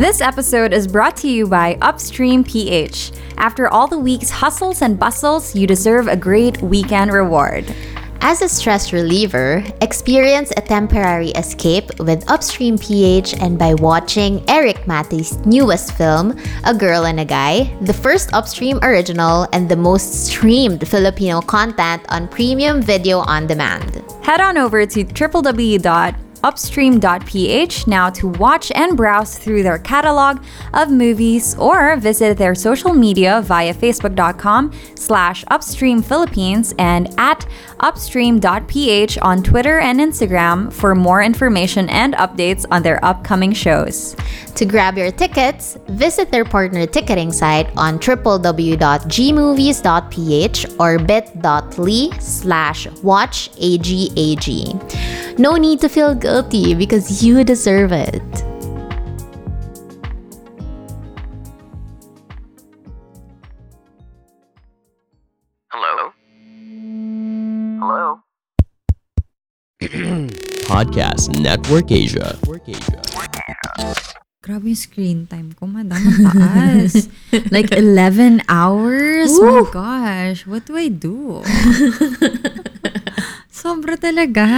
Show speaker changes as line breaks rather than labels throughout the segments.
This episode is brought to you by Upstream PH. After all the week's hustles and bustles, you deserve a great weekend reward.
As a stress reliever, experience a temporary escape with Upstream PH and by watching Eric Matty's newest film, A Girl and a Guy, the first Upstream original and the most streamed Filipino content on premium video on demand.
Head on over to www upstream.ph now to watch and browse through their catalog of movies or visit their social media via facebook.com slash upstream philippines and at upstream.ph on Twitter and Instagram for more information and updates on their upcoming shows.
To grab your tickets, visit their partner ticketing site on www.gmovies.ph or bit.ly slash watchagag. No need to feel guilty because you deserve it.
Hello? Hello?
Podcast Network Asia.
Grabe yung screen time ko, madam. Ang taas. like 11 hours? Oh my gosh. What do I do? Sobra talaga.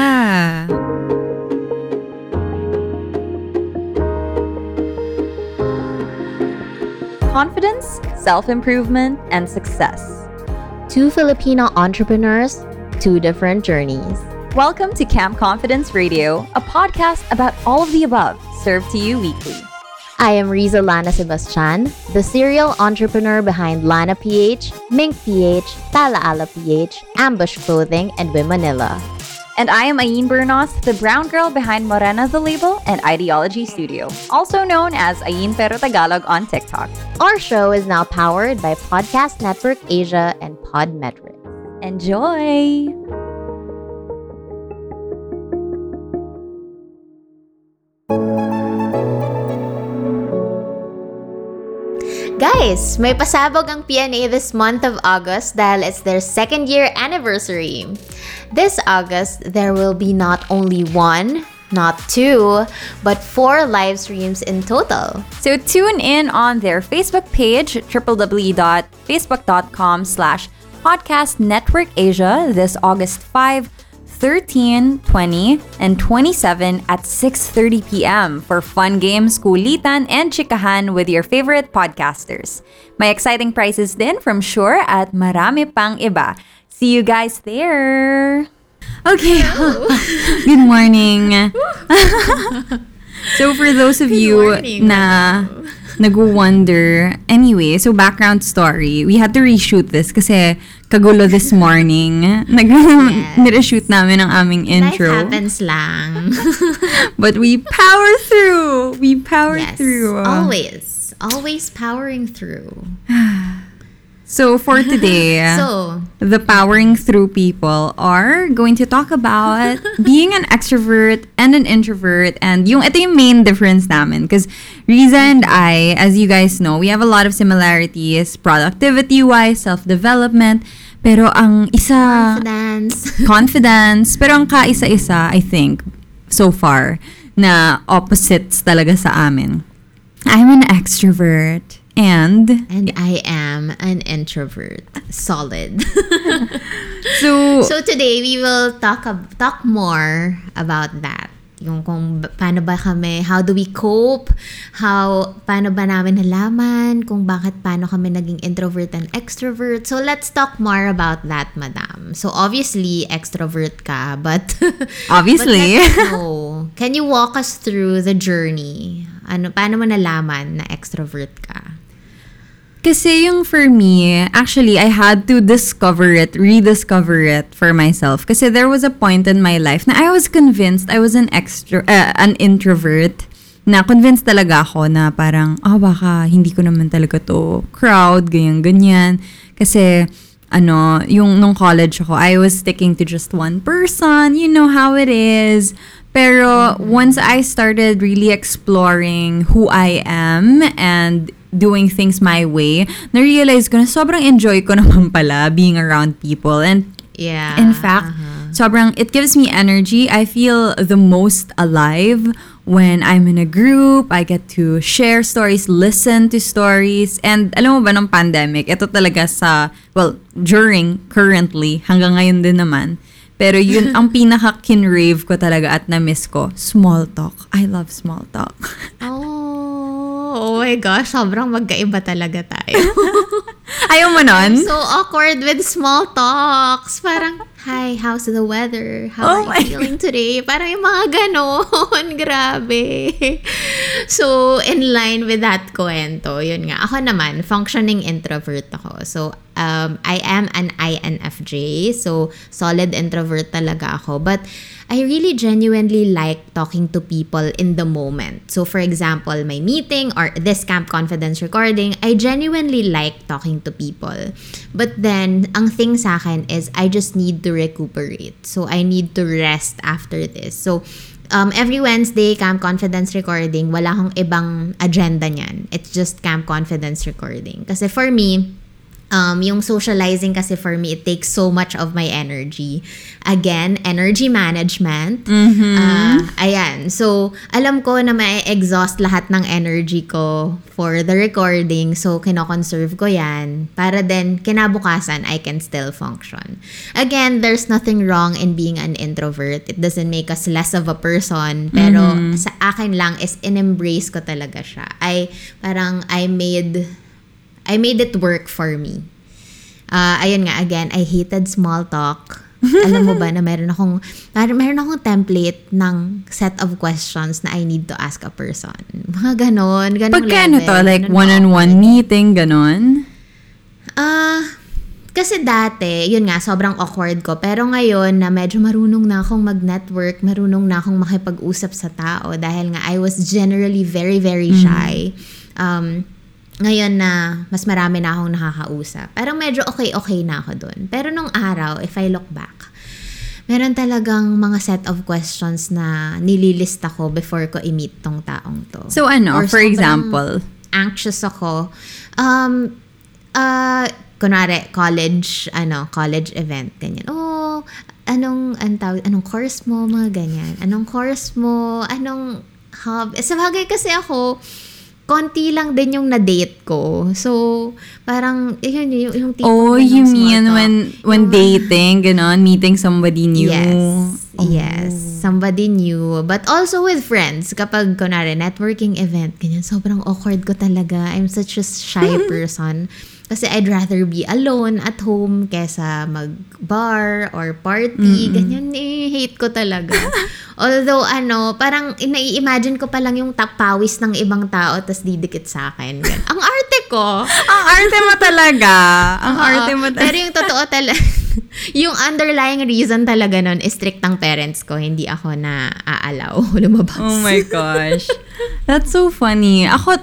Confidence, self-improvement, and success.
Two Filipino entrepreneurs, two different journeys.
Welcome to Camp Confidence Radio, a podcast about all of the above, served to you weekly.
I am Riza Lana Sebastian, the serial entrepreneur behind Lana PH, Mink PH, Talaala PH, Ambush Clothing, and Wimanila.
And I am Ayin Bernos, the brown girl behind Morena the Label and Ideology Studio, also known as Ayin Pero Tagalog on TikTok.
Our show is now powered by Podcast Network Asia and Podmetrics.
Enjoy!
Guys, may pasabog ang PNA this month of August dahil it's their second year anniversary. This August, there will be not only one, not two, but four live streams in total.
So tune in on their Facebook page, www.facebook.com slash podcast network Asia this August 5, 13, 20, and 27 at 6.30 p.m. for fun games, kulitan, and chikahan with your favorite podcasters. May exciting prizes din from Sure at marami pang iba. See you guys there! Okay. Good morning. so for those of you na nag-wonder, anyway, so background story, we had to reshoot this kasi kagulo this morning. Nag reshoot namin ang aming intro.
Life happens lang.
But we power through. We power
yes,
through.
always. Always powering through.
So for today,
So,
the powering through people are going to talk about being an extrovert and an introvert and yung ito yung main difference namin. Because Riza and I as you guys know we have a lot of similarities productivity wise self-development pero ang isa
confidence.
confidence pero ang kaisa-isa I think so far na opposites talaga sa amin. I'm an extrovert and
And I am an introvert. Solid.
so
so today we will talk talk more about that. Yung kung paano ba kami, how do we cope, how, paano ba namin nalaman, kung bakit paano kami naging introvert and extrovert. So let's talk more about that, madam. So obviously, extrovert ka, but...
Obviously.
but. Can you walk us through the journey? Ano, paano mo nalaman na extrovert ka?
Kasi yung for me, actually, I had to discover it, rediscover it for myself. Kasi there was a point in my life na I was convinced I was an extro, uh, an introvert. Na convinced talaga ako na parang, oh baka hindi ko naman talaga to crowd, ganyan-ganyan. Kasi, ano, yung nung college ako, I was sticking to just one person. You know how it is. Pero once I started really exploring who I am and doing things my way, na-realize ko na sobrang enjoy ko naman pala being around people. And
Yeah.
in fact, sobrang, it gives me energy. I feel the most alive when I'm in a group, I get to share stories, listen to stories. And alam mo ba, ng pandemic, ito talaga sa, well, during, currently, hanggang ngayon din naman. Pero yun, ang pinaka-kinrave ko talaga at na-miss ko, small talk. I love small talk.
Oh, oh my gosh, sobrang magkaiba talaga tayo.
Ayaw mo nun?
so awkward with small talks. Parang, hi, how's the weather?
Oh
How
my
are you feeling today? Parang yung mga ganon. Grabe. So, in line with that kwento, yun nga. Ako naman, functioning introvert ako. So, um, I am an INFJ. So, solid introvert talaga ako. But, I really genuinely like talking to people in the moment. So, for example, my meeting or this Camp Confidence recording, I genuinely like talking to people. But then, ang thing sa akin is I just need to recuperate. So, I need to rest after this. So, um, every Wednesday, Camp Confidence recording, wala akong ibang agenda niyan. It's just Camp Confidence recording. Kasi for me, um, yung socializing kasi for me, it takes so much of my energy. Again, energy management. Ah, ayan. So, alam ko na may exhaust lahat ng energy ko for the recording. So, kinoconserve ko yan. Para then, kinabukasan, I can still function. Again, there's nothing wrong in being an introvert. It doesn't make us less of a person. Pero, sa akin lang is in-embrace ko talaga siya. I, parang, I made I made it work for me. Ah, ayun nga, again, I hated small talk. Alam mo ba na meron akong, meron akong template ng set of questions na I need to ask a person. Mga ganon, ganong
Pagka ano
level.
to, like
ganun
one-on-one meeting, ganon?
Ah, kasi dati, yun nga, sobrang awkward ko. Pero ngayon na medyo marunong na akong mag-network, marunong na akong makipag-usap sa tao dahil nga I was generally very, very shy. Um, ngayon na mas marami na akong nakakausap. Parang medyo okay-okay na ako dun. Pero nung araw, if I look back, meron talagang mga set of questions na nililista ko before ko i-meet tong taong to.
So ano,
Or
for example?
anxious ako. Um, uh, kunwari, college, ano, college event, ganyan. Oh, anong, anong tawag, anong course mo, mga ganyan. Anong course mo, anong hub. Sa bagay kasi ako, konti lang din yung na-date ko. So, parang, yun, yung, yung tipo
Oh, you mean when when dating, ganon, meeting somebody new?
Yes.
Oh.
Yes. Somebody new. But also with friends. Kapag, kunwari, networking event, ganyan, sobrang awkward ko talaga. I'm such a shy person. Kasi I'd rather be alone at home kesa mag-bar or party. Ganyan, eh, hate ko talaga. Although, ano, parang nai-imagine ko pa lang yung tapawis ng ibang tao tas didikit sa akin. Ang arte ko.
Ang arte mo talaga. Ang arte mo talaga.
Pero yung totoo talaga, yung underlying reason talaga nun is strict ang parents ko. Hindi ako na aalaw lumabas.
Oh my gosh. That's so funny. Ako,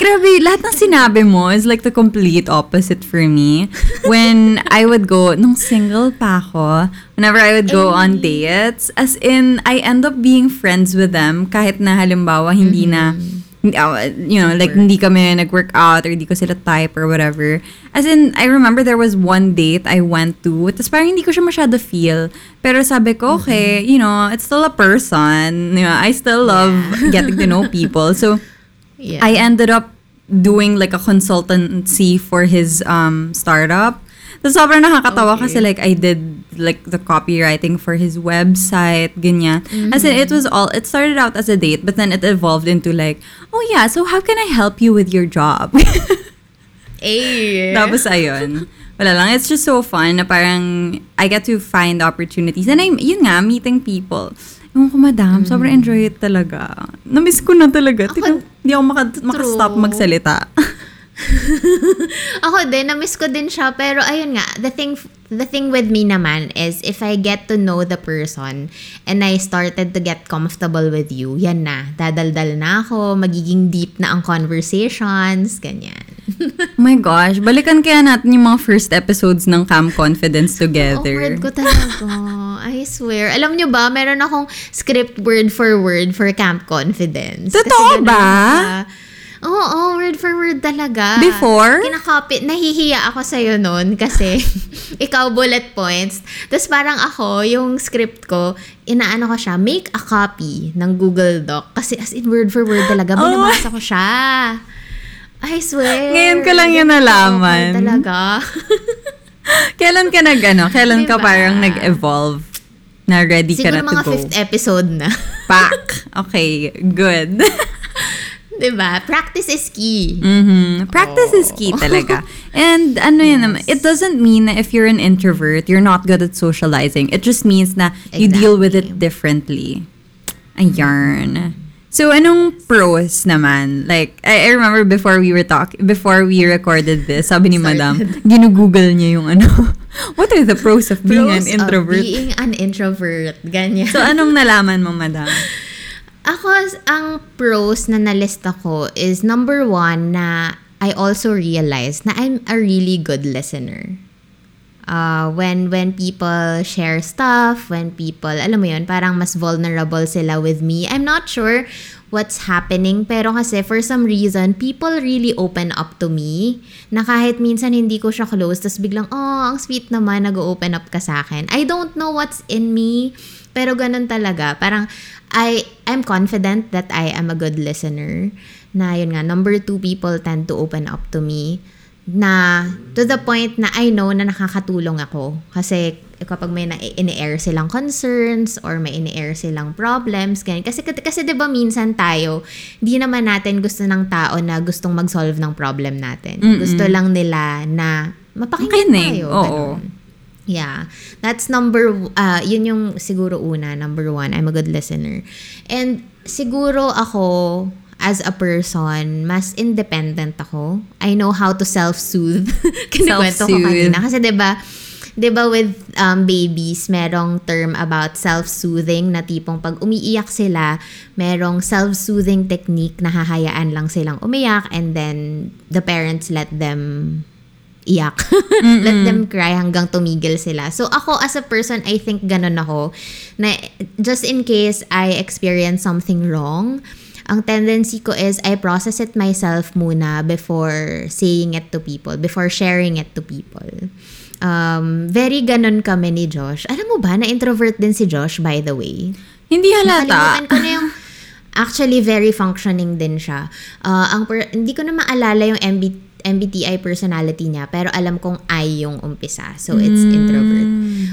grabe, lahat ng sinabi mo is like the complete opposite for me. When I would go, nung single pa ako, whenever I would go on dates, as in, I end up being friends with them kahit na halimbawa hindi na, hindi- uh, you know, like hindi kami nag-work out or hindi ko sila type or whatever. As in, I remember there was one date I went to, tapos parang hindi ko siya masyado feel. Pero sabi ko, okay, you know, it's still a person. You know, I still love getting to know people. So,
Yeah.
I ended up doing like a consultancy for his um startup. So sobrang nakakatawa kasi like I did like the copywriting for his website, ganyan. As in, it was all, it started out as a date, but then it evolved into like, oh yeah, so how can I help you with your job?
Eh.
Tapos ayun. Wala lang. It's just so fun na parang I get to find opportunities. And I'm, yun nga, meeting people. Ewan ko, madam, sobrang enjoy it talaga. Namiss ko na talaga. Tignan- Hindi ako maka- makastop magsalita.
Ako din, na-miss ko din siya. Pero ayun nga, the thing, the thing with me naman is if I get to know the person and I started to get comfortable with you, yan na. Dadaldal na ako, magiging deep na ang conversations, ganyan.
oh my gosh, balikan kaya natin yung mga first episodes ng Cam Confidence together.
Awkward ko talaga. I swear. Alam nyo ba, meron akong script word for word for Camp Confidence.
Totoo ba?
siya. Oo, word for word talaga.
Before?
Kinakopy. Nahihiya ako sa'yo noon kasi ikaw bullet points. Tapos parang ako, yung script ko, inaano ko siya, make a copy ng Google Doc. Kasi as in word for word talaga, binabasa ko siya. I swear.
Ngayon ko lang yun nalaman.
Talaga.
Kailan ka nag, ano, kailan ka
Diba?
parang nag-evolve na ready ka
Siguro
na to
mga
go?
fifth episode na.
Pack. Okay, good.
'Di ba? Practice is key.
Mhm. Practice is key talaga. And ano yun naman, it doesn't mean na if you're an introvert, you're not good at socializing. It just means na you deal with it
Exactly.
differently. Ayarn. So, anong pros naman? Like, I, I remember before we were talk, before we recorded this, sabi ni Madam, ginugoogle niya yung ano, what are the pros of being
Pros
an introvert?
Of being an introvert. Ganyan.
So, anong nalaman mo, Madam?
Ako, ang pros na nalista ko is number one na I also realized na I'm a really good listener. Uh, when when people share stuff, when people, alam mo yun, parang mas vulnerable sila with me. I'm not sure what's happening, pero kasi for some reason, people really open up to me na kahit minsan hindi ko siya close, tapos biglang, oh, ang sweet naman, nag-open up ka sa akin. I don't know what's in me, pero ganun talaga. Parang, I, I'm confident that I am a good listener. Na yun nga, number two, people tend to open up to me na to the point na I know na nakakatulong ako. Kasi kapag may na ini-air silang concerns or may ini-air silang problems, ganyan. Kasi, kasi 'di ba minsan tayo, di naman natin gusto ng tao na gustong mag-solve ng problem natin.
Mm-mm.
Gusto lang nila na mapakinggan
Makinig,
tayo.
oo.
ganun. Yeah. That's number, uh, yun yung siguro una, number one. I'm a good listener. And siguro ako, as a person, mas independent ako. I know how to self-soothe. Kinikwento ko kanina. Kasi ba 'di ba with um, babies, merong term about self-soothing na tipong pag umiiyak sila, merong self-soothing technique na hahayaan lang silang umiyak and then the parents let them iyak. Let them cry hanggang tumigil sila. So ako as a person, I think ganun ako. Na just in case I experience something wrong, ang tendency ko is I process it myself muna before saying it to people, before sharing it to people. Um, very ganun kami ni Josh. Alam mo ba na introvert din si Josh by the way?
Hindi halata.
Nakalimutan ko na yung actually very functioning din siya. Uh, ang per- hindi ko na maalala yung MB, MBTI personality niya pero alam kong I yung umpisa. So it's introvert.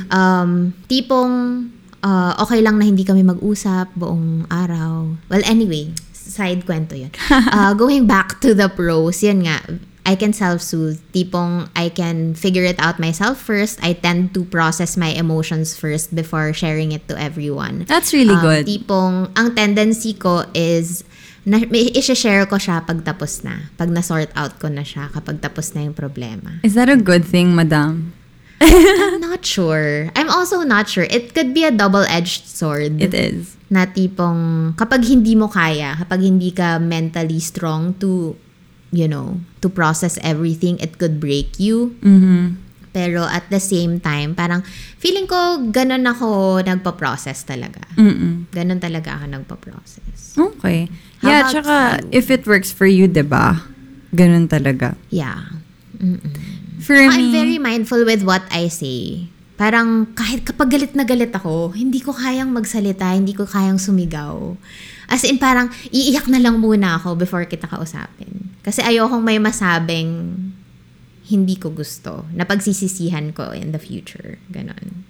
Um, tipong uh, okay lang na hindi kami mag-usap buong araw. Well, anyway, side kwento yun. Uh, going back to the pros, yun nga, I can self-soothe. Tipong I can figure it out myself first. I tend to process my emotions first before sharing it to everyone.
That's really
Um,
good.
Tipong, ang tendency ko is, na, may share ko siya pag tapos na. Pag na-sort out ko na siya kapag tapos na yung problema.
Is that a good thing, Madam?
I'm not sure. I'm also not sure. It could be a double-edged sword.
It is.
na tipong kapag hindi mo kaya, kapag hindi ka mentally strong to, you know, to process everything, it could break you.
Mhm.
Pero at the same time, parang feeling ko ganun ako nagpa-process talaga.
Mm-mm.
Ganun talaga ako nagpa-process.
Okay.
How
yeah, tsaka
you?
if it works for you, 'di ba? Ganun talaga.
Yeah. Mm-mm.
For
I'm
me,
very mindful with what I say. Parang kahit kapag galit na galit ako, hindi ko kayang magsalita, hindi ko kayang sumigaw. As in parang iiyak na lang muna ako before kita kausapin. Kasi ayokong may masabing hindi ko gusto na pagsisisihan ko in the future. Ganon.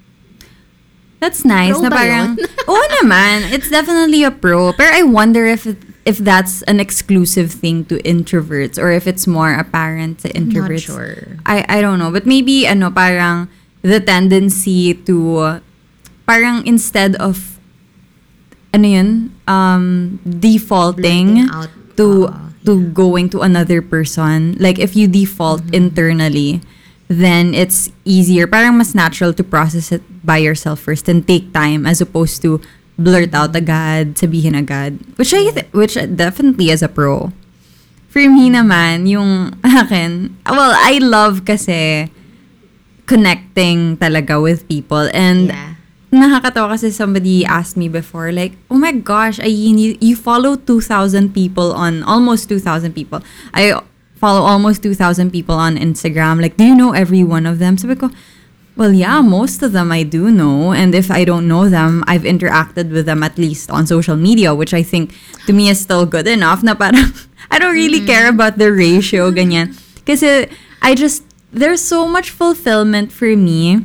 that's nice
Pro
na parang? Oo naman, it's definitely a pro. Pero I wonder if it, if that's an exclusive thing to introverts or if it's more apparent to
I'm not
introverts.
sure.
I I don't know, but maybe ano parang the tendency to parang instead of ano yun, um defaulting
out,
to
uh,
to going to another person. Like if you default
Mm-hmm.
internally, then it's easier. Parang mas natural to process it by yourself first and take time as opposed to blurt out agad, sabihin agad. Which I th- which definitely is a pro. For me naman, yung akin, well, I love kasi connecting talaga with people and
Yeah.
Nakakatawa kasi somebody asked me before, like, oh my gosh, Ayin, you, you follow 2,000 people on, almost 2,000 people. I follow almost 2,000 people on Instagram. Like, do you know every one of them? Sabi ko, well, yeah, most of them I do know. And if I don't know them, I've interacted with them at least on social media, which I think to me is still good enough na parang, I don't really mm-hmm. care about the ratio, ganyan. Kasi I just, there's so much fulfillment for me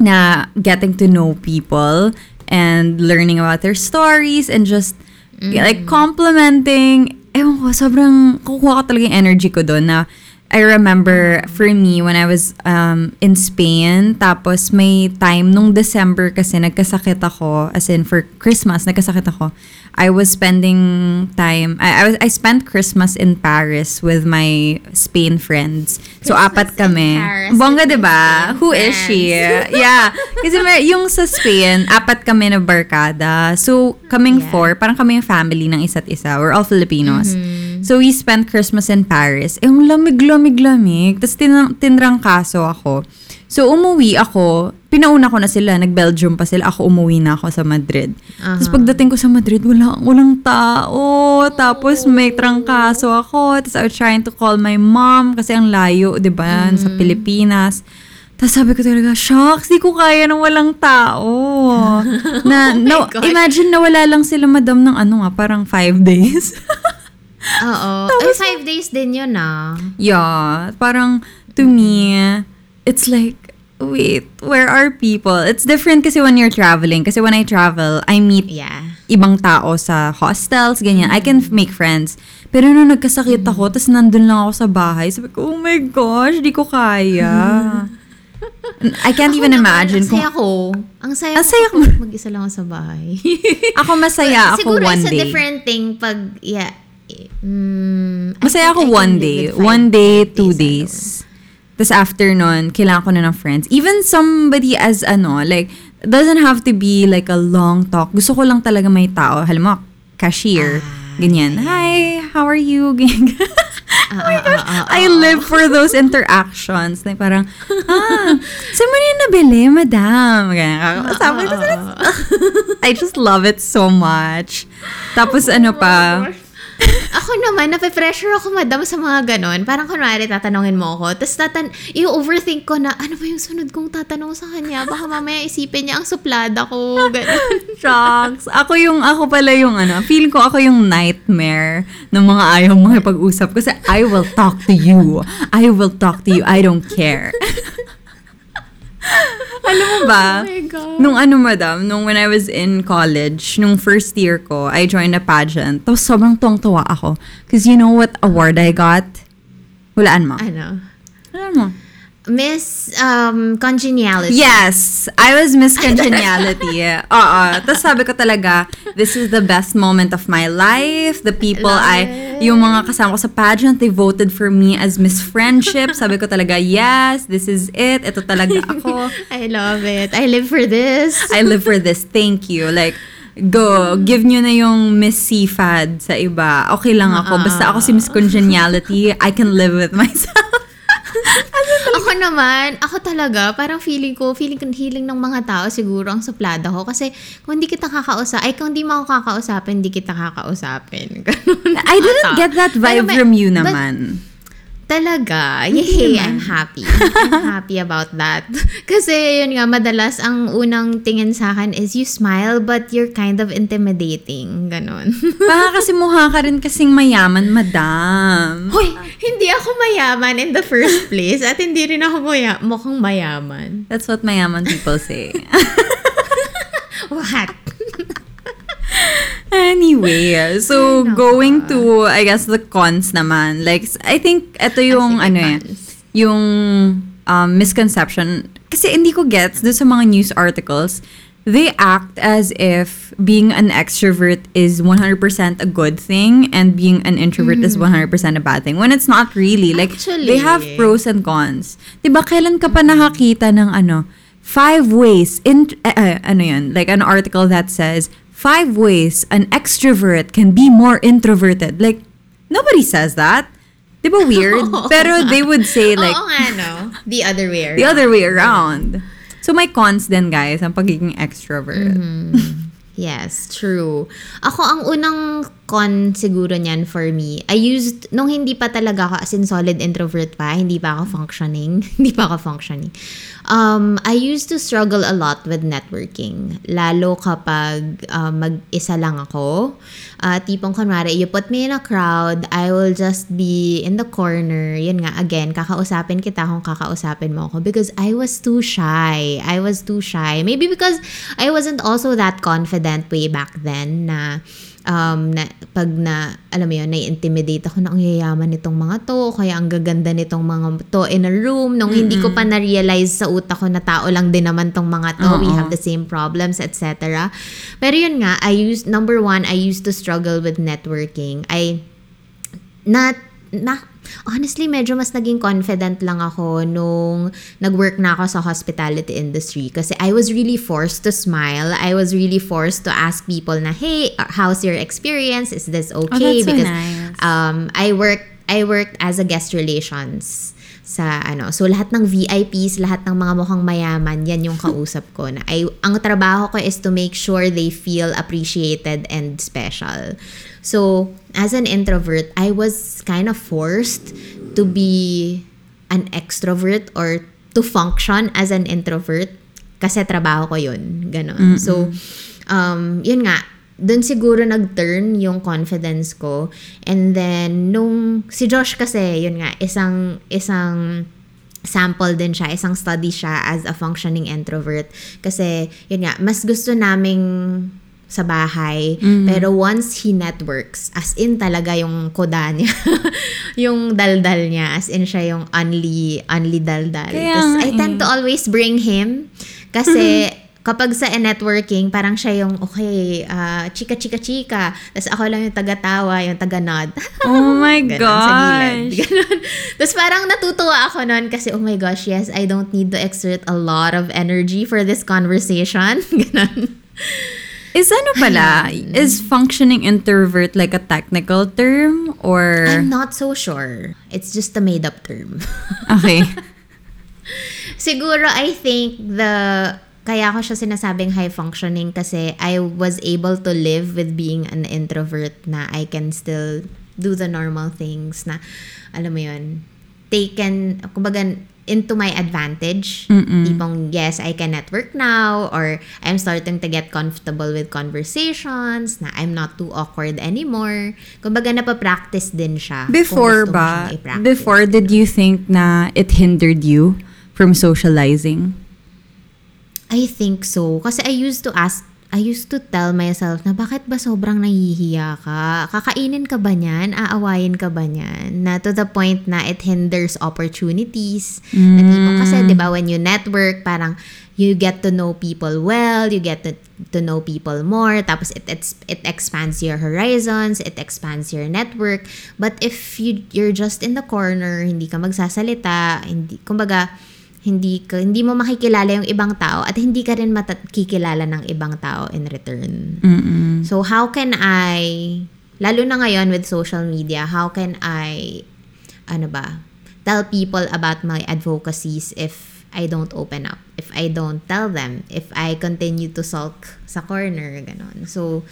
na getting to know people and learning about their stories and just like complimenting. Ewan ko, sobrang kukuha ko talaga yung energy ko doon na I remember for me when I was um, in Spain, tapos may time nung December kasi nagkasakit ako, as in for Christmas, nagkasakit ako. I was spending time, I, I, was, I spent Christmas in Paris with my Spain friends. so,
Christmas
apat
in
kami. Bongga, di ba? Who is she?
friends.
yeah. Kasi may, yung sa Spain, apat kami na barkada. So, kaming
Yeah.
four, parang kami yung family ng isa't isa. We're all Filipinos.
Mm-hmm.
So, we spent Christmas in Paris. Eh, ang lamig-lamig-lamig. Tapos, tin- tinrangkaso ako. So, umuwi ako. Pinauna ko na sila. Nag-Belgium pa sila. Ako umuwi na ako sa Madrid. Tapos, pagdating ko sa Madrid, wala, walang tao. Tapos, may trangkaso ako. Tapos, I was trying to call my mom kasi ang layo, di ba, sa Pilipinas. Tapos sabi ko talaga, shocks, di ko kaya nang walang tao. na, no,
God.
imagine na wala lang sila madam ng ano nga, parang five days.
Oo. Ay, five days din yun ah.
yeah, parang to me, it's like, wait, where are people? It's different kasi when you're traveling. Kasi when I travel, I meet
Yeah.
ibang tao sa hostels, ganyan. I can f- make friends. Pero nung nagkasakit ako, tapos nandun lang ako sa bahay, sabi ko, oh my gosh, di ko kaya. I can't even
naman,
imagine
Ang
kung
saya ko. Ang saya
Ang
ko
saya
kapag mag-isa lang ako sa bahay.
ako masaya ako
Siguro
one
it's a
day.
different thing pag, yeah. Mm, I
Masaya ako one day. One day, two
days
days. Tapos after nun, kailangan ko na ng friends. Even somebody as ano, like, doesn't have to be like a long talk. Gusto ko lang talaga may tao. Halim mo, cashier. Ganyan. Hi, how are you? Ganyan.
Ah, ah, ah, ah,
I live for those interactions. Na parang, ah, saan mo na yung nabili, madam? Ganyan. Sabi ko sila, I just love it so much. Tapos ano pa,
Ako naman, nape-pressure ako, madam, sa mga ganon. Parang kunwari, tatanungin mo ako. Tapos, tatan i-overthink ko na, ano ba yung sunod kong tatanong sa kanya? Baka mamaya isipin niya ang suplada ko. Ganon.
Shucks. Ako yung, ako pala yung ano, feeling ko ako yung nightmare ng mga ayaw makipag-usap kasi I will talk to you. I will talk to you. I don't care. Alam mo ba?
Oh my God.
Nung ano, madam, nung when I was in college, nung first year ko, I joined a pageant. Tapos sobrang tuwang-tuwa ako. Because you know what award I got? Hulaan mo.
ano?
Hulaan mo.
Miss um, Congeniality.
Yes, I was Miss Congeniality. Oo. Tapos sabi ko talaga, this is the best moment of my life. The people
Love
I,
it.
yung mga kasama ko sa pageant, they voted for me as Miss Friendship. Sabi ko talaga, yes, this is it. Ito talaga ako.
I love it. I live for this.
I live for this. Thank you. Like, go. Give nyo na yung Miss Seafad sa iba. Okay lang ako. Basta ako si Miss Congeniality, I can live with myself.
ako naman, ako talaga, parang feeling ko, feeling ko healing ng mga tao siguro ang suplada ko. Kasi kung hindi kita kakausap, ay kung hindi mo ako kakausapin, hindi kita kakausapin. Ganun.
I didn't get that vibe
may-
from you
but
naman.
Talaga. Yay, I'm happy. I'm happy about that. Kasi yun nga, madalas ang unang tingin sa akin is you smile but you're kind of intimidating. Ganon.
Baka kasi mukha ka rin kasing mayaman, madam.
Hoy, hindi ako mayaman in the first place at hindi rin ako maya- mukhang mayaman.
That's what mayaman people say.
What?
Anyway, so going to, I guess, the cons naman. Like, I think ito yung, ano eh, yung um, misconception. Kasi hindi ko gets doon sa mga news articles, they act as if being an extrovert is 100% a good thing and being an introvert is 100% a bad thing. When it's not really. Like, they have
Actually.
pros and cons. Diba, kailan ka pa nakakita ng ano, five ways, in, eh, ano yun, like an article that says, five ways an extrovert can be more introverted. Like, nobody says that. Di ba weird? Pero they would say like,
Oo nga, no? The other way around.
the other way around. So, may cons din, guys, ang pagiging extrovert.
Yes, true. Ako, ang unang con siguro niyan for me, I used, nung hindi pa talaga ako, as in solid introvert pa, hindi pa ako functioning, hindi pa ako functioning, um, I used to struggle a lot with networking. Lalo kapag uh, mag-isa lang ako. Uh, tipong kunwari, you put me in a crowd, I will just be in the corner. Yun nga, again, kakausapin kita kung kakausapin mo ako because I was too shy. I was too shy. Maybe because I wasn't also that confident way back then na um, na, pag na, alam mo yun, na-intimidate ako na ang yayaman nitong mga to, kaya ang gaganda nitong mga to in a room, nung hindi ko pa na-realize sa utak ko na tao lang din naman tong mga to, we
Oo.
have the same problems, etc. Pero yun nga, I used, number one, I used to struggle with networking. I, na, na, honestly, medyo mas naging confident lang ako nung nag-work na ako sa hospitality industry kasi I was really forced to smile. I was really forced to ask people na, hey, how's your experience? Is this okay?
that's so
because
nice.
um, I worked I worked as a guest relations sa ano. So lahat ng VIPs, lahat ng mga mukhang mayaman, yan yung kausap ko na ay ang trabaho ko is to make sure they feel appreciated and special. So, as an introvert, I was kind of forced to be an extrovert or to function as an introvert kasi trabaho ko yun. Ganon. So, um, yun nga, dun siguro nag-turn yung confidence ko. And then, nung, si Josh kasi, yun nga, isang, isang, sample din siya, isang study siya as a functioning introvert. Kasi, yun nga, mas gusto naming sa bahay. Pero once he networks, as in talaga yung koda niya, yung daldal niya, as in siya yung only, only daldal.
Kaya nga
I tend
eh.
to always bring him kasi kapag sa networking, parang siya yung, okay, ah, chika, chika, chika. Tapos ako lang yung taga-tawa, yung taga-nod.
Oh my
gilid.
gosh.
Ganon. Tapos parang natutuwa ako noon kasi, oh my gosh, yes, I don't need to exert a lot of energy for this conversation. Ganon.
Is ano pala, is functioning introvert like a technical term or...
I'm not so sure. It's just a made-up term.
Okay.
Siguro, I think the kaya ko siya sinasabing high functioning kasi I was able to live with being an introvert na I can still do the normal things na alam mo yun taken kumbaga into my advantage. Tipong yes I can network now or I'm starting to get comfortable with conversations na I'm not too awkward anymore. Kumbaga napapractice din siya
Before ba, before did you think na it hindered you from socializing?
I think so. Kasi I used to ask, I used to tell myself na bakit ba sobrang nahihiya ka? Kakainin ka ba niyan? Aawayin ka ba niyan? Na to the point na it hinders opportunities. Na tipong, kasi di ba when you network, parang you get to know people well, you get to, to know people more, tapos it, it's, it expands your horizons, it expands your network. But if you, you're just in the corner, hindi ka magsasalita, hindi, kumbaga, hindi ka, hindi mo makikilala yung ibang tao at hindi ka rin makikilala ng ibang tao in return.
Mm-mm.
So how can I lalo na ngayon with social media, how can I ano ba, tell people about my advocacies if I don't open up, if I don't tell them, if I continue to sulk sa corner, ganon. So,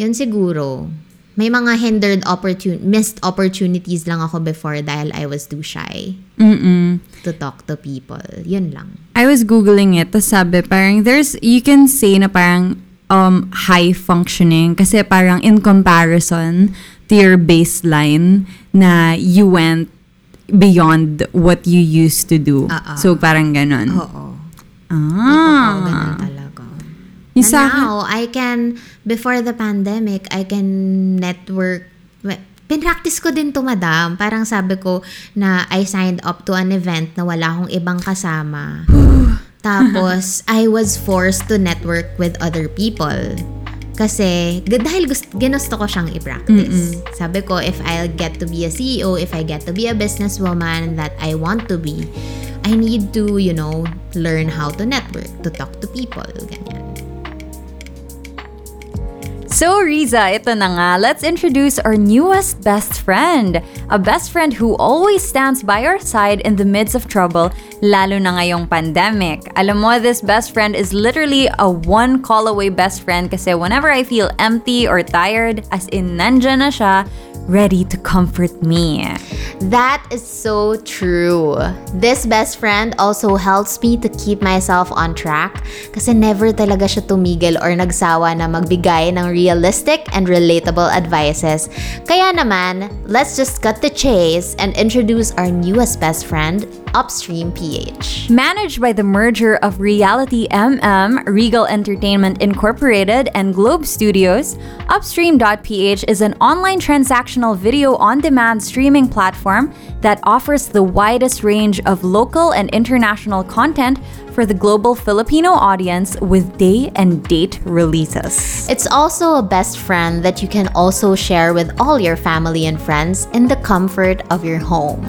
yun siguro. May mga hindered opportun missed opportunities lang ako before dahil I was too shy
Mm-mm.
to talk to people. Yun lang.
I was googling it, tapos sabi parang there's, you can say na parang um, high functioning kasi parang in comparison to your baseline na you went beyond what you used to do.
Ah, ah.
So parang ganon.
Oo. Oo, ganun
Ah.
talaga.
Yung
And
sa akin-
now, I can, before the pandemic, I can network. Pinractice ko din to, madam. Parang sabi ko na I signed up to an event na wala akong ibang kasama. Tapos, I was forced to network with other people. Kasi, dahil gusto, ginusto ko siyang i-practice. Sabi ko, if I'll get to be a CEO, if I get to be a businesswoman that I want to be, I need to, you know, learn how to network, to talk to people, ganyan.
So, Riza, ito na nga. Let's introduce our newest best friend. A best friend who always stands by our side in the midst of trouble, lalo na ngayong pandemic. Alam mo, this best friend is literally a one call away best friend kasi whenever I feel empty or tired, as in nandyan na siya, ready to comfort me.
That is so true. This best friend also helps me to keep myself on track kasi never talaga siya tumigil or nagsawa na magbigay ng realistic and relatable advices. Kaya naman, let's just cut the chase and introduce our newest best friend, Upstream PH.
Managed by the merger of Reality MM, Regal Entertainment Incorporated, and Globe Studios, Upstream.ph is an online transactional video on demand streaming platform that offers the widest range of local and international content for the global Filipino audience with day and date releases.
It's also a best friend that you can also share with all your family and friends in the comfort of your home.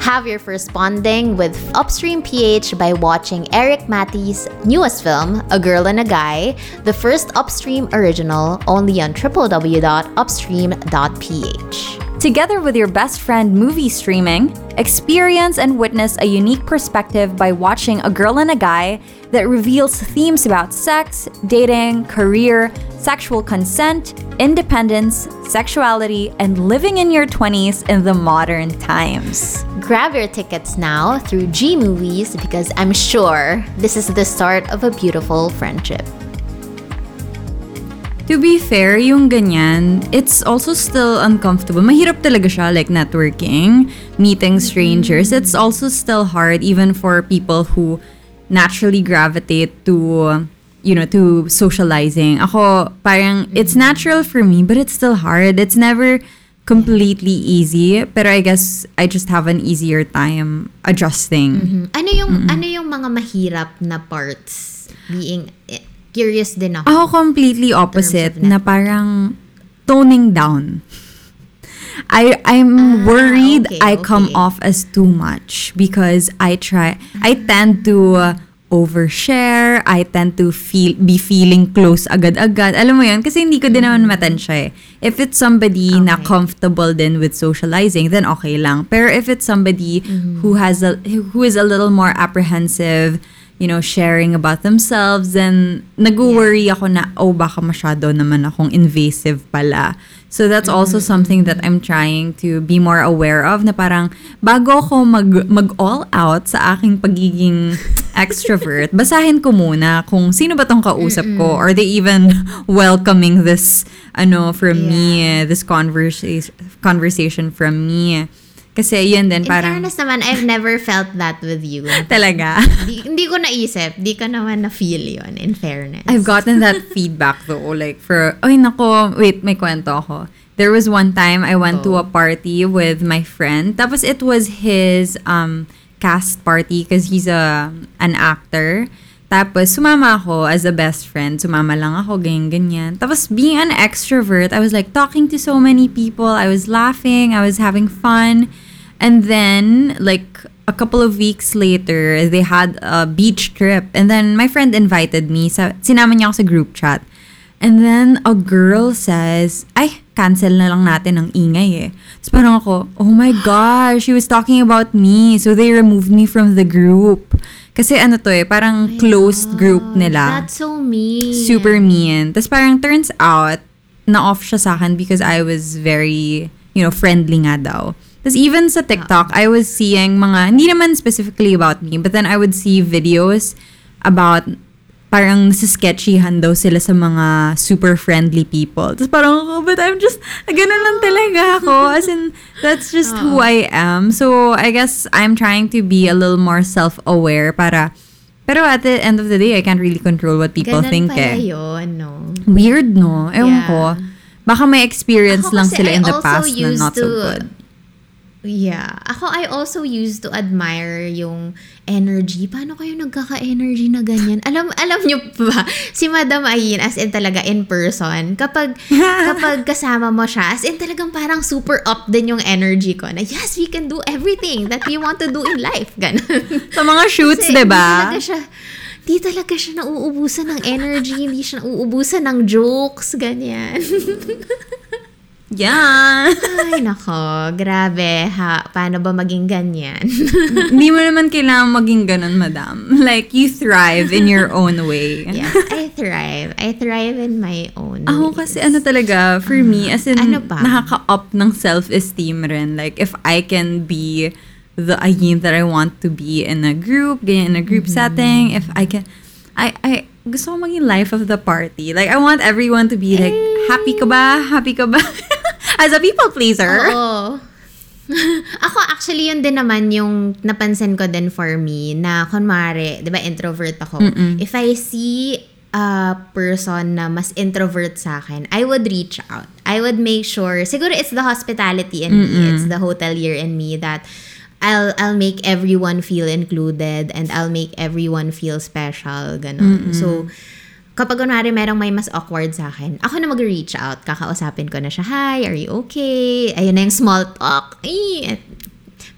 Have your first bonding with Upstream PH by watching Eric Matty's newest film, A Girl and a Guy, the first Upstream original, only on www.upstream.ph.
Together with your best friend movie streaming, experience and witness a unique perspective by watching A Girl and a Guy that reveals themes about sex, dating, career, sexual consent, independence, sexuality, and living in your 20s in the modern times.
Grab your tickets now through G Movies because I'm sure this is the start of a beautiful friendship.
To be fair, yung ganyan, it's also still uncomfortable. Mahirap talaga siya, like networking, meeting strangers. It's also still hard even for people who naturally gravitate to, you know, to socializing. Ako, parang, it's natural for me, but it's still hard. It's never completely easy. Pero I guess I just have an easier time adjusting.
Ano yung ano yung mga mahirap na parts being curious din ako.
Ako completely opposite na parang toning down. I I'm worried
okay,
I come
okay.
off as too much because I try I tend to uh, overshare, I tend to feel be feeling close agad-agad. Alam mo 'yun kasi hindi ko din naman matansya eh. If it's somebody na comfortable din with socializing, then okay lang. Pero if it's somebody who has a who is a little more apprehensive, you know, sharing about themselves, then nag-worry ako na, oh, baka masyado naman akong invasive pala. So that's also something that I'm trying to be more aware of na parang bago ako mag, mag all out sa aking pagiging extrovert, basahin ko muna kung sino ba tong kausap ko. Are they even welcoming this ano from me, this conversation conversation from me? Kasi yun din
In
parang
fairness naman, I've never felt that with you.
talaga.
di, hindi ko naisip. Di ko naman na-feel yun, in fairness.
I've gotten that feedback though. Like for, ay nako, wait, may kwento ako. There was one time I went to a party with my friend. Tapos it was his um, cast party because he's a an actor. Tapos sumama ako as a best friend. Sumama lang ako, ganyan, ganyan. Tapos being an extrovert, I was like talking to so many people. I was laughing. I was having fun. And then, like, a couple of weeks later, they had a beach trip. And then, my friend invited me. Sa, sinama niya ako sa group chat. And then, a girl says, ay, cancel na lang natin ang ingay eh. So, parang ako, oh my gosh, she was talking about me. So, they removed me from the group. Kasi ano to eh, parang closed group nila
That's so mean.
super mean. Tapos parang turns out, na-off siya sa akin because I was very, you know, friendly nga daw. Tapos even sa TikTok, I was seeing mga, hindi naman specifically about me, but then I would see videos about parang nasisketchyhan daw sila sa mga super friendly people. Tapos parang ako, but I'm just, ganun lang talaga ako. As in, that's just who I am. So, I guess I'm trying to be a little more self-aware para, pero at the end of the day, I can't really control what people
Ganun
think
pala
eh.
yun, no?
Weird, no? Ewan
Yeah.
ko. Baka may experience
Ako
lang sila
I
in the past na not so
to-
good.
Yeah. Ako, I also used to admire yung energy. Paano kayo nagkaka-energy na ganyan? Alam alam niyo ba, si Madam Ayin, as in talaga in person, kapag, kapag kasama mo siya, as in talagang parang super up din yung energy ko. Na yes, we can do everything that we want to do in life. Ganon.
Sa mga shoots,
Kasi
di ba?
talaga siya, di talaga siya nauubusan ng energy, hindi siya nauubusan ng jokes, ganyan.
Yeah.
Ay, nako, grabe ha. Paano ba maging ganyan?
Hindi mo naman kailangan maging ganun, madam. Like, you thrive in your own way.
yes, I thrive. I thrive in my own
Ako
ways.
kasi ano talaga, for me, as in,
Ano pa?
nakaka-up ng self-esteem rin. Like, if I can be the Ayin that I want to be in a group, ganyan, in a group
Mm-hmm.
setting, if I can, I, I, gusto ko maging life of the party. Like, I want everyone to be like, happy ka ba? Happy ka ba? As a people pleaser.
Oo. ako actually yun din naman yung napansin ko din for me na kunwari, 'di ba introvert ako. If I see a person na mas introvert sa akin, I would reach out. I would make sure, siguro it's the hospitality in me, it's the hotelier in me that I'll I'll make everyone feel included and I'll make everyone feel special, ganun. So, kapag kunwari merong may mas awkward sa akin, ako na mag-reach out, kakausapin ko na siya, Hi, are you okay? Ayun na yung small talk. Ay,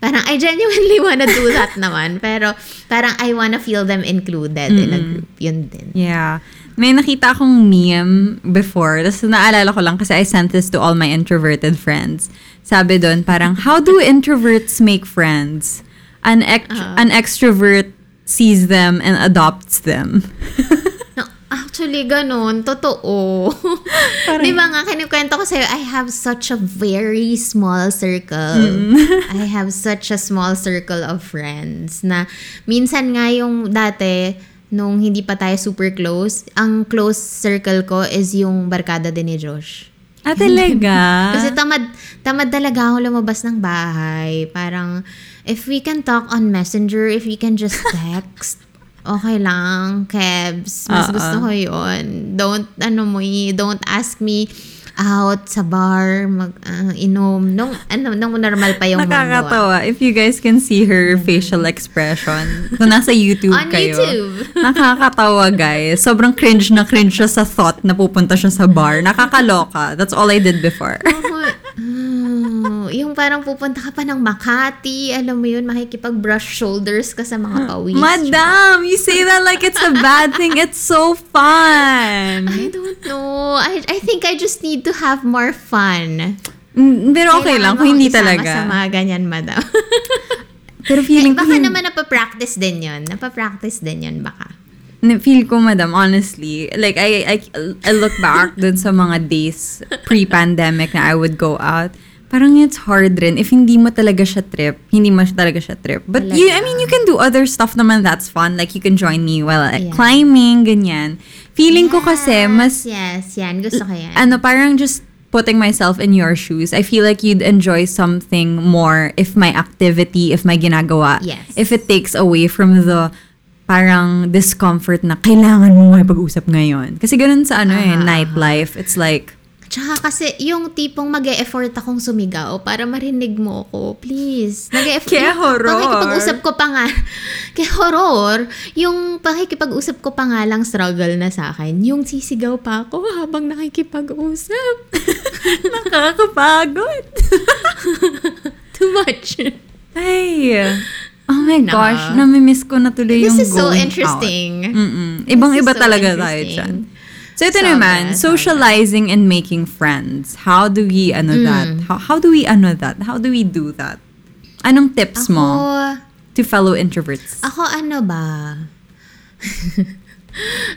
parang I genuinely wanna do that naman. Pero parang I wanna feel them included in a group. Yun din.
Yeah. May nakita akong meme before. Tapos naalala ko lang kasi I sent this to all my introverted friends. Sabi doon parang, how do introverts make friends? An, ex- an extrovert sees them and adopts them.
Actually, ganun. Totoo. Di ba nga, kinikwento ko sa'yo, I have such a very small circle. I have such a small circle of friends na minsan nga yung dati, nung hindi pa tayo super close, ang close circle ko is yung barkada din ni Josh.
ah, talaga?
Kasi tamad, tamad talaga ako lumabas ng bahay. Parang, if we can talk on Messenger, if we can just text, okay lang, Kebs. Mas
Oo.
gusto ko yun. Don't, ano mo, don't ask me out sa bar, mag, ah, inom. Nung, ano, nung normal pa yung mundo. ah.
Nakakatawa. If you guys can see her facial expression, kung nasa YouTube
On
kayo.
YouTube.
Nakakatawa, guys. Sobrang cringe na cringe siya sa thought na pupunta siya sa bar. Nakakaloka. That's all I did before.
Oh, yung parang pupunta ka pa ng Makati, alam mo yun, makikipag-brush shoulders ka sa mga pawis.
Madam, you say that like it's a bad thing. It's so fun.
I don't know. I, I think I just need to have more fun.
Mm, Pero okay lang kung hindi
Kailangan
talaga.
Sa mga ganyan, madam.
Pero feeling ko,
baka
hin-
naman napapractice din yun. Napapractice din yun, baka.
Feel ko, madam, honestly, like, I, I, I look back dun sa mga days pre-pandemic na I would go out. Parang it's hard rin. If hindi mo talaga siya trip, hindi mo talaga siya trip. But you, I mean, you can do other stuff naman that's fun. Like, you can join me while
Yeah.
climbing, ganyan. Feeling ko kasi, mas,
Yes, yan. Gusto ko yan.
ano, parang just putting myself in your shoes, I feel like you'd enjoy something more if my activity, if my ginagawa,
Yes.
if it takes away from the parang discomfort na kailangan mo makipag-usap ngayon. Kasi ganun sa ano eh,
Aha,
nightlife. It's like,
Tsaka kasi yung tipong mag effort akong sumigaw para marinig mo ako. Please. nag-e-effort.
Kaya horror.
Pakikipag-usap ko pa nga. Kaya horror. Yung pakikipag-usap ko pa nga lang struggle na sa akin. Yung sisigaw pa ako habang nakikipag-usap.
nakakapagod.
Too much.
Ay, oh my
Nako.
gosh, namimiss ko na tuloy yung
This is so
going
interesting.
out. Ibang-iba
This so
talaga tayo dyan. So ito
Sobra,
naman, socializing and making friends. How do we ano
Mm.
that? How, how do we ano that? How do we do that? Anong tips
Ako,
mo to fellow introverts?
Ako ano ba?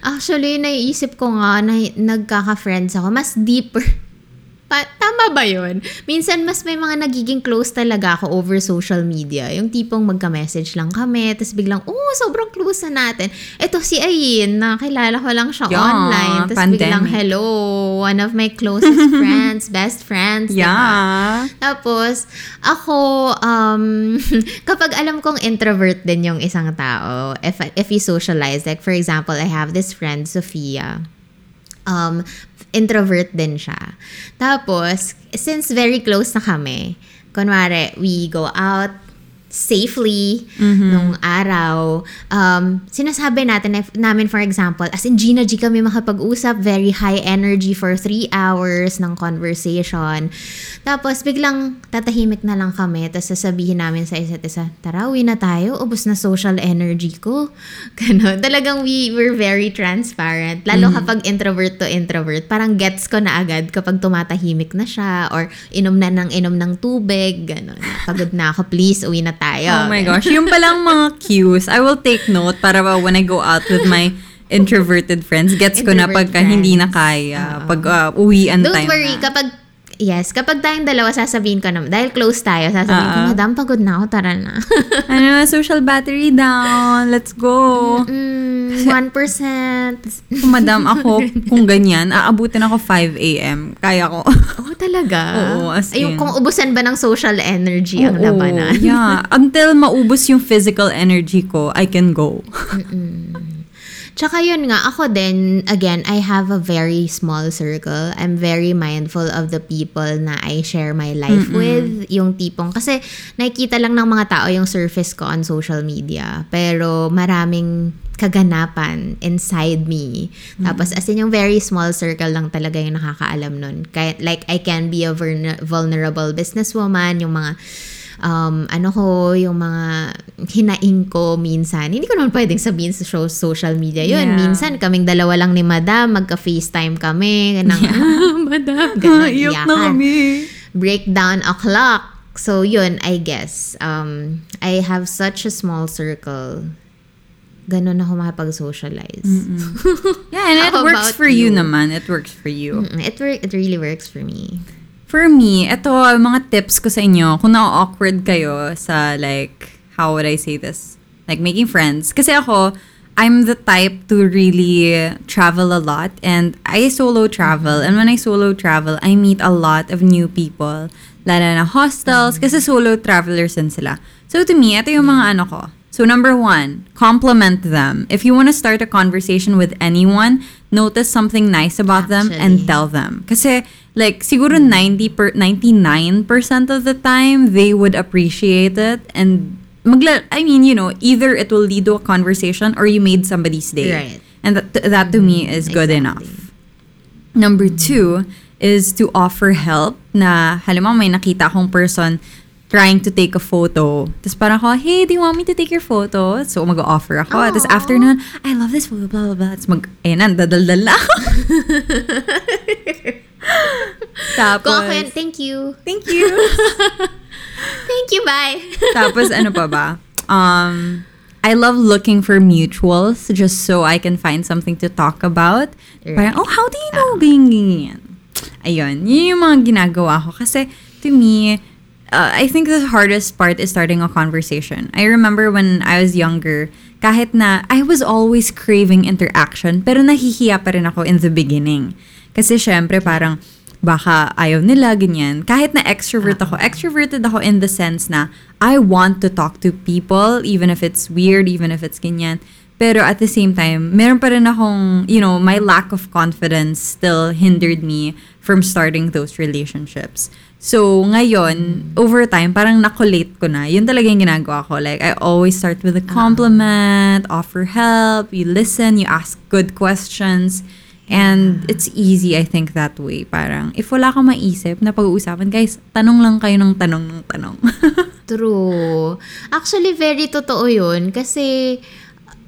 Actually, naiisip ko nga na nagkaka-friends ako. Mas deeper. Pa- tama ba yun? Minsan, mas may mga nagiging close talaga ako over social media. Yung tipong magka-message lang kami, tapos biglang, oh, sobrang close na natin. Ito si Ayin, nakilala ko lang siya
Yeah,
online. Tapos biglang, hello, one of my closest friends, best friends. diba?
yeah.
Tapos, ako, um, kapag alam kong introvert din yung isang tao, if, if we socialize, like for example, I have this friend, Sophia, um, introvert din siya. Tapos, since very close na kami, kunwari, we go out, safely nung araw. Um, sinasabi natin, namin for example, as in Gina G kami makapag-usap, very high energy for three hours ng conversation. Tapos biglang tatahimik na lang kami, tapos sasabihin namin sa isa't isa, tara, uwi na tayo, ubos na social energy ko. Ganon. Talagang we were very transparent. Lalo kapag introvert to introvert, parang gets ko na agad kapag tumatahimik na siya or inom na ng inom ng tubig, ganon. Pagod na ako, please, uwi na tayo.
Oh my gosh, yung palang mga cues, I will take note para when I go out with my introverted friends, gets ko na pagka hindi na
friends.
kaya, pag uh, uwian
Don't
time
worry,
na.
kapag Yes, kapag tayong dalawa sasabihin ko naman, dahil close tayo, sasabihin ko,
Ah.
Madam, pagod na ako, tara na.
ano, social battery down, let's go.
mm, 1%.
Kung madam ako, kung ganyan, aabutin ako 5 a.m. Kaya ko.
Oh, talaga?
Oo, as
Ayun,
in.
kung ubusan ba ng social energy ang
Oo,
labanan?
Yeah. Until maubos yung physical energy ko, I can go.
Tsaka yun nga, ako din, again, I have a very small circle. I'm very mindful of the people na I share my life with. Yung tipong, kasi nakikita lang ng mga tao yung surface ko on social media. Pero maraming kaganapan inside me. Tapos, as in, yung very small circle lang talaga yung nakakaalam nun. Kaya, like, I can be a vulner- vulnerable businesswoman, yung mga um, ano ko, yung mga hinaing ko minsan. Hindi ko naman pwedeng sabihin sa show, social media yun.
Yeah.
Minsan, kaming dalawa lang ni Madam, magka-FaceTime kami. Ng, Madam, gano'n,
Iyok na kami.
Breakdown o'clock. So, yun, I guess. Um, I have such a small circle. Ganon ako makapag-socialize.
Yeah, and it works for you?
you?
naman. It works for you.
Mm, It, wor- it really works for me.
For me, ito, mga tips ko sa inyo, kung na-awkward kayo sa like, how would I say this? Like making friends. Kasi ako, I'm the type to really travel a lot and I solo travel. And when I solo travel, I meet a lot of new people. Lalo na hostels, kasi solo travelers din sila. So to me, ito yung mga ano ko. So number one, compliment them. If you want to start a conversation with anyone, notice something nice about them and
Actually.
tell them. Kasi like siguro 90 per 99% of the time they would appreciate it and magla I mean, you know, either it will lead to a conversation or you made somebody's day.
Right.
And that, that to me is good
Exactly.
enough. Number two is to offer help na halimbawa may nakita akong person trying to take a photo. Tapos parang ako, hey, do you want me to take your photo? So mag-offer ako. Tapos
Aw.
after nun, I love this photo, blah, blah, blah. Tapos mag, ayun na, dadaldal na ako. Tapos,
ako yun, thank you.
thank you.
Thank you, bye.
Tapos ano pa ba? Um, I love looking for mutuals just so I can find something to talk about. Parang,
Right.
oh, how do you know ganyan? Ayun, yun yung mga ginagawa ko. Kasi to me, uh, I think the hardest part is starting a conversation. I remember when I was younger, kahit na I was always craving interaction, pero nahihiya pa rin ako in the beginning. Kasi syempre parang baka ayaw nila, ganyan. Kahit na extrovert ako, extroverted ako in the sense na I want to talk to people, even if it's weird, even if it's ganyan. Pero at the same time, meron pa rin akong, you know, my lack of confidence still hindered me from starting those relationships. So, ngayon, over time, parang nakolate ko na. Yun talaga yung ginagawa ko. Like, I always start with a compliment, offer help, you listen, you ask good questions. And it's easy, I think, that way. Parang, if wala kang maisip na pag-uusapan, guys, tanong lang kayo ng tanong ng tanong.
True. Actually, very totoo yun. Kasi,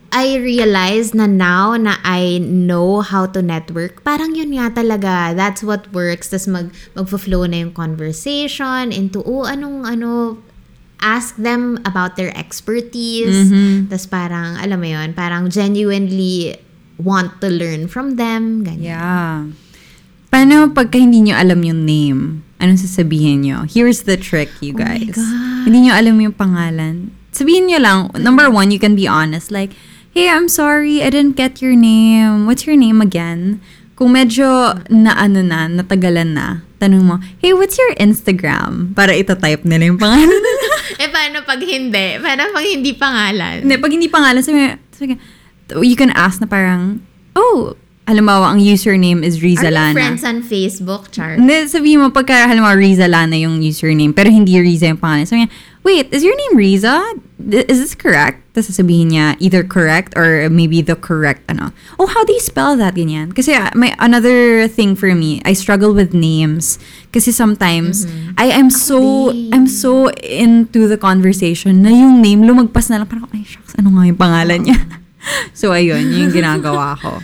I realize na now na I know how to network, parang yun nga talaga. That's what works. Tapos mag, mag-flow na yung conversation into, oh, anong, ano, ask them about their expertise. Tapos parang, alam mo yun, parang genuinely want to learn from them. Ganyan.
Yeah. Paano pagka hindi nyo alam yung name? Anong sasabihin nyo? Here's the trick, you
Oh my
guys.
God.
Hindi nyo alam yung pangalan. Sabihin nyo lang, number one, you can be honest. Like, hey, I'm sorry, I didn't get your name. What's your name again? Kung medyo na ano na, natagalan na, tanong mo, hey, what's your Instagram? Para itatype nila yung pangalan.
Eh, paano pag hindi? Paano pag hindi pangalan?
Hindi, pag hindi pangalan, sabi, sabi, you can ask na parang, oh, halimbawa, ang username is Riza
Are
Lana.
friends on Facebook, Char?
Hindi, sabihin mo, pagka halimbawa Riza Lana yung username, pero hindi Riza yung pangalan. Sabi niya, wait, is your name Riza? Is this correct? Tapos sasabihin niya, either correct or maybe the correct, ano. Oh, how do you spell that, ganyan? Kasi ah, may another thing for me, I struggle with names. Kasi sometimes, I am so,
din.
I'm so into the conversation na yung name lumagpas na lang. Parang, ay, shucks, ano nga yung pangalan niya? so, ayun, yun yung ginagawa ko.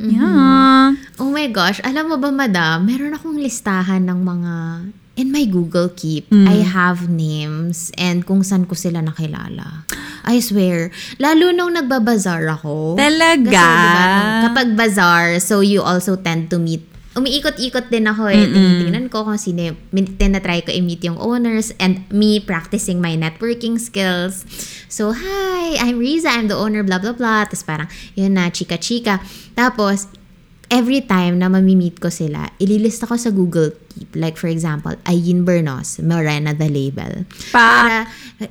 Yeah.
Oh my gosh, alam mo ba madam, meron akong listahan ng mga in my Google Keep.
Mm.
I have names and kung saan ko sila nakilala. I swear, lalo nung nagbabazar ako.
Talaga?
Kasi diba, kapag bazaar, so you also tend to meet umiikot-ikot din ako eh. Tinitingnan ko kung sino yung, tinatry ko i-meet yung owners and me practicing my networking skills. So, hi, I'm Riza, I'm the owner, blah, blah, blah. Tapos parang, yun na, chika-chika. Tapos, every time na mamimit ko sila, ililista ko sa Google Keep. Like, for example, Ayin Bernos, Morena the label.
Pa-
Para,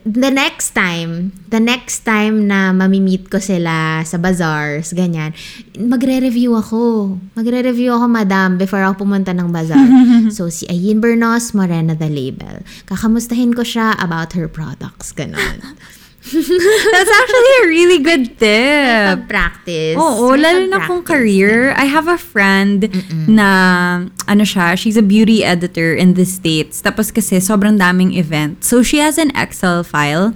the next time, the next time na mamimit ko sila sa bazaars, ganyan, magre-review ako. Magre-review ako, madam, before ako pumunta ng bazaar. so, si Ayin Bernos, Morena the label. Kakamustahin ko siya about her products, ganon.
That's actually a really good tip.
practice.
Oo, lalo na kung career. I have a friend na, ano siya, she's a beauty editor in the States. Tapos kasi sobrang daming event. So she has an Excel file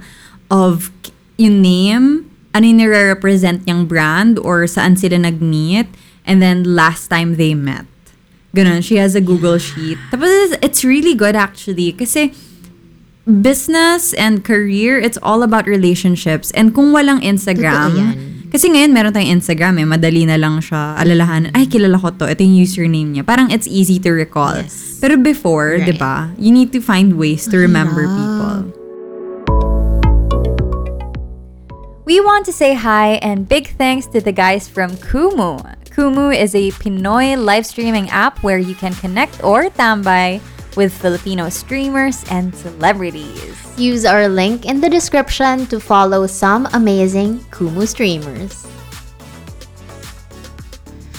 of yung name, ano yung nire-represent niyang brand or saan sila nag-meet, and then last time they met. Ganun, she has a Google sheet. Tapos it's really good actually kasi business and career, it's all about relationships. And kung walang Instagram,
Totoo yan.
kasi ngayon meron tayong Instagram eh, madali na lang siya alalahanan. Ay, kilala ko to. Ito yung username niya. Parang it's easy to recall.
Yes.
Pero before,
Right.
di ba, you need to find ways to remember
hirap.
people.
We want to say hi and big thanks to the guys from Kumu. Kumu is a Pinoy live streaming app where you can connect or tambay with Filipino streamers and celebrities.
Use our link in the description to follow some amazing Kumu streamers.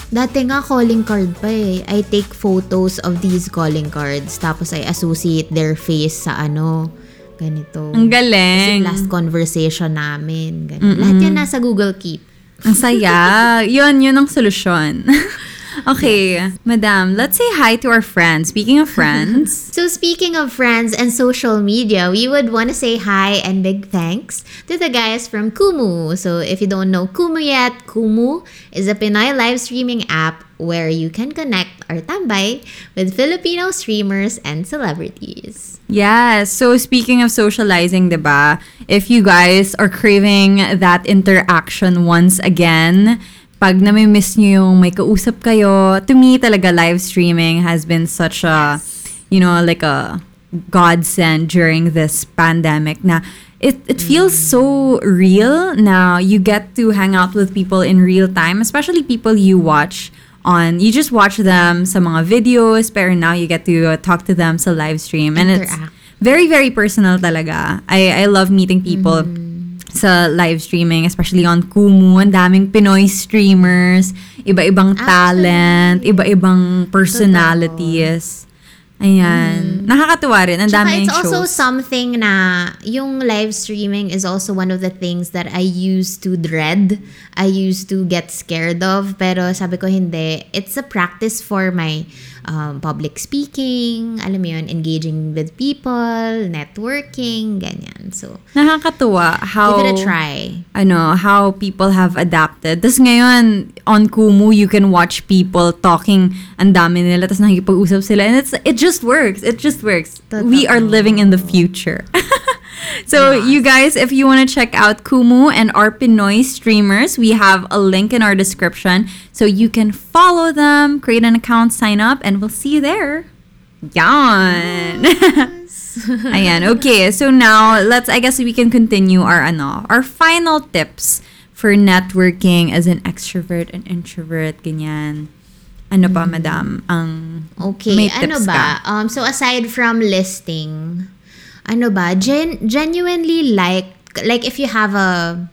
Dati nga calling card pa eh. I take photos of these calling cards tapos I associate their face sa ano, ganito.
Ang
Kasi
galing.
last conversation namin. Ganun. Lahat yan nasa Google Keep.
Ang saya. yun, yun ang solusyon. okay, madam, let's say hi to our friends. Speaking of friends,
So speaking of friends and social media, we would want to say hi and big thanks to the guys from Kumu. So if you don't know Kumu yet, Kumu is a Pinoy live streaming app where you can connect or tambay with Filipino streamers and celebrities.
Yes. So speaking of socializing, 'di ba? If you guys are craving that interaction once again, pag nami-miss nyo yung may kausap kayo, to me talaga live streaming has been such a, you know, like a godsend during this pandemic na it, it feels so real now you get to hang out with people in real time especially people you watch on you just watch them sa mga videos pero now you get to uh, talk to them sa live stream. And it's
Interact.
very very personal talaga. I I love meeting people sa live streaming especially on Kumu ang daming Pinoy streamers iba-ibang talent iba-ibang personalities Ayan. Nakakatuwa rin. Ang daming
it's also something na yung live streaming is also one of the things that I used to dread. I used to get scared of. Pero sabi ko hindi. It's a practice for my um, public speaking, alam mo yun, engaging with people, networking, ganyan. So,
Nakakatuwa how
give it a try.
ano, how people have adapted. Tapos ngayon, on Kumu, you can watch people talking ang dami nila, tapos nakikipag-usap sila. And it's, it just works. It just works. We are living in the future. so, you guys, if you want to check out Kumu and our Pinoy streamers, we have a link in our description. So, you can follow them, create an account, sign up, and we'll see you there. Yan! Ayan, okay. So now, let's, I guess we can continue our, ano, our final tips for networking as an extrovert and introvert, ganyan. Ano pa, madam? Ang
Okay,
may
ano ba?
ka?
Um, so aside from listing, ano ba? Gen- genuinely like, like if you have a,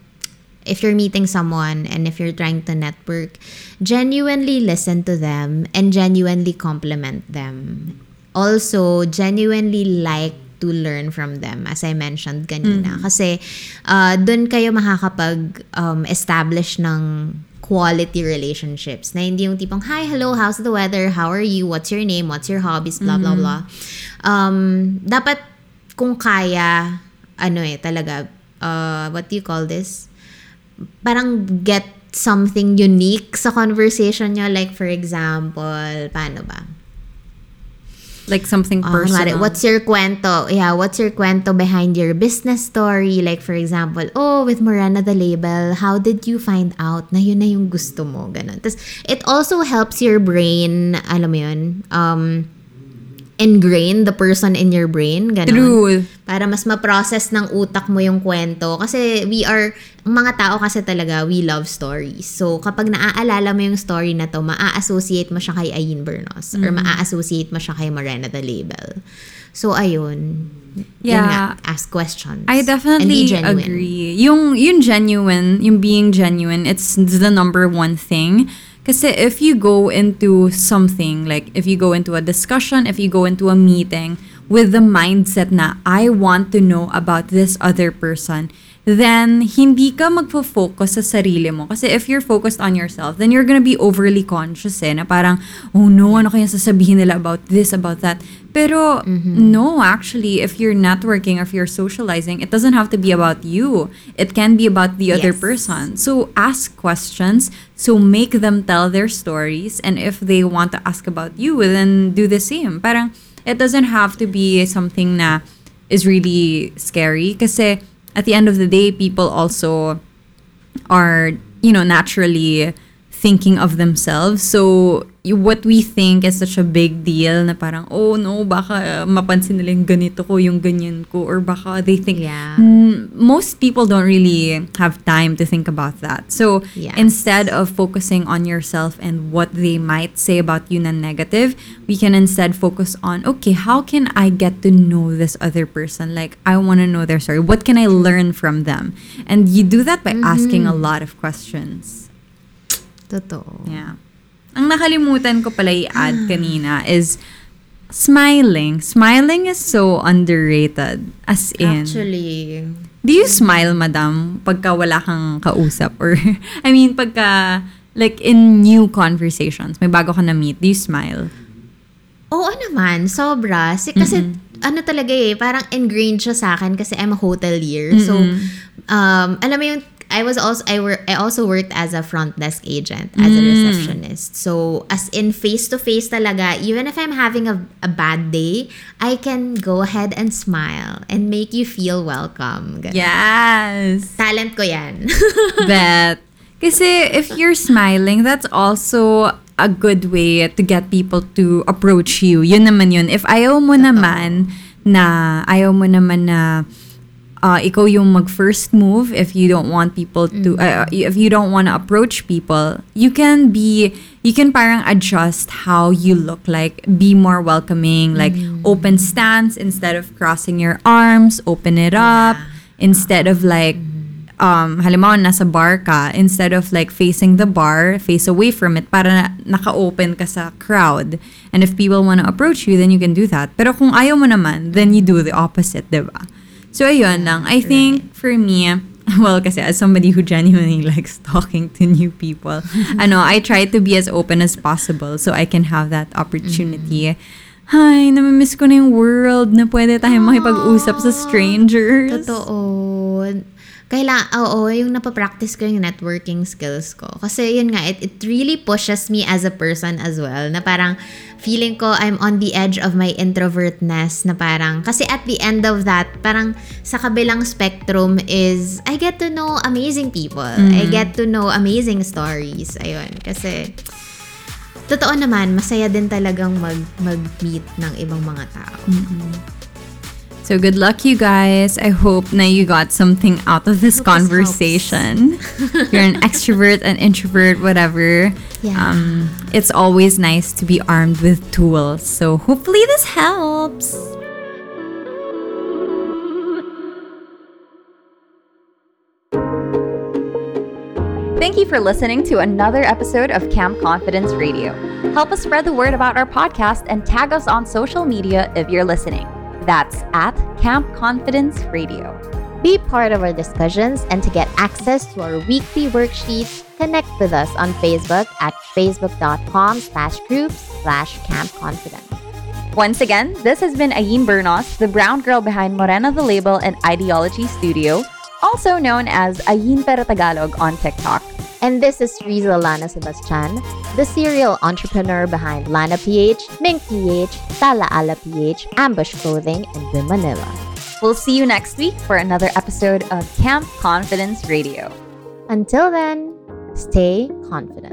if you're meeting someone and if you're trying to network, genuinely listen to them and genuinely compliment them. Also, genuinely like to learn from them, as I mentioned kanina. Kasi uh, doon kayo makakapag um, establish ng quality relationships na hindi yung tipong, hi, hello, how's the weather, how are you, what's your name, what's your hobbies, blah, blah, blah. Um, dapat kung kaya, ano eh, talaga, uh, what do you call this? Parang get something unique sa conversation nyo. Like, for example, paano ba?
Like something
Ah,
personal.
kunwari, what's your kwento? Yeah, what's your kwento behind your business story? Like, for example, oh, with Morena the Label, how did you find out na yun na yung gusto mo? Ganun. Tapos, it also helps your brain, alam mo yun, um, ingrain the person in your brain. Ganun.
True.
Para mas ma-process ng utak mo yung kwento. Kasi we are, mga tao kasi talaga, we love stories. So, kapag naaalala mo yung story na to, maa-associate mo siya kay Ayin Bernos or maa-associate mo siya kay Morena the Label. So, ayun.
Yeah.
nga, ask questions.
I definitely agree. Yung, yung genuine, yung being genuine, it's the number one thing. Kasi if you go into something, like if you go into a discussion, if you go into a meeting with the mindset na, I want to know about this other person, then hindi ka magfo-focus sa sarili mo. Kasi if you're focused on yourself, then you're gonna be overly conscious eh, na parang, oh no, ano kaya sasabihin nila about this, about that. Pero no, actually, if you're networking, if you're socializing, it doesn't have to be about you. It can be about the other
Yes.
person. So ask questions. So make them tell their stories. And if they want to ask about you, then do the same. Parang it doesn't have to be something na is really scary. Kasi at the end of the day, people also are, you know, naturally thinking of themselves. So, what we think is such a big deal na parang, oh no, baka uh, mapansin nila yung ganito ko, yung ganyan ko, or baka they think,
Yeah.
Most people don't really have time to think about that. So,
Yes.
instead of focusing on yourself and what they might say about you na negative, we can instead focus on, okay, how can I get to know this other person? Like, I want to know their story. What can I learn from them? And you do that by asking a lot of questions.
Totoo.
Yeah. Ang nakalimutan ko pala i-add kanina is smiling. Smiling is so underrated. As in,
Actually,
do you smile, madam, pagka wala kang kausap? Or, I mean, pagka, like, in new conversations, may bago ka na meet, do you smile?
Oo naman, sobra. Si, kasi, ano talaga eh, parang ingrained siya sa akin kasi I'm a hotelier. So, um, alam mo yung, I was also, I, wor- I also worked as a front desk agent, as a mm. receptionist. So, as in face-to-face talaga, even if I'm having a, a bad day, I can go ahead and smile and make you feel welcome. Ganun.
Yes!
Talent ko yan.
Bet. Kasi if you're smiling, that's also a good way to get people to approach you. Yun naman yun. If ayaw mo naman na, ayaw mo naman na uh, ikaw yung mag-first move, if you don't want people to, uh, if you don't want to approach people, you can be, you can parang adjust how you look like, be more welcoming, like open stance instead of crossing your arms, open it up, instead of like, um, halimbawa nasa bar ka, instead of like facing the bar, face away from it para na, naka-open ka sa crowd. And if people want to approach you, then you can do that. Pero kung ayaw mo naman, then you do the opposite, di ba? So, ayun lang. I think for me, well, kasi as somebody who genuinely likes talking to new people, ano, I try to be as open as possible so I can have that opportunity. Hi, namimiss ko na yung world na pwede tayong makipag-usap sa strangers.
Totoo. Kaila, oo, yung napapractice ko yung networking skills ko. Kasi yun nga, it, it really pushes me as a person as well. Na parang feeling ko I'm on the edge of my introvertness na parang, kasi at the end of that, parang sa kabilang spectrum is, I get to know amazing people. I get to know amazing stories. Ayun, kasi totoo naman, masaya din talagang mag, mag-meet ng ibang mga tao.
So good luck, you guys. I hope na you got something out of this
Hope this
conversation. You're an extrovert, an introvert, whatever.
Yeah.
Um, it's always nice to be armed with tools. So hopefully this helps.
Thank you for listening to another episode of Camp Confidence Radio. Help us spread the word about our podcast and tag us on social media if you're listening.
That's at Camp Confidence Radio.
Be part of our discussions and to get access to our weekly worksheets, connect with us on Facebook at facebook.com slash groups slash camp confidence.
Once again, this has been Ayin Bernos, the brown girl behind Morena the Label and Ideology Studio, also known as Ayin Pero Tagalog on TikTok.
And this is Riza Lana Sebastian, the serial entrepreneur behind Lana PH, Mink PH, Tala Ala PH, Ambush Clothing, and Bim Manila.
We'll see you next week for another episode of Camp Confidence Radio.
Until then, stay confident.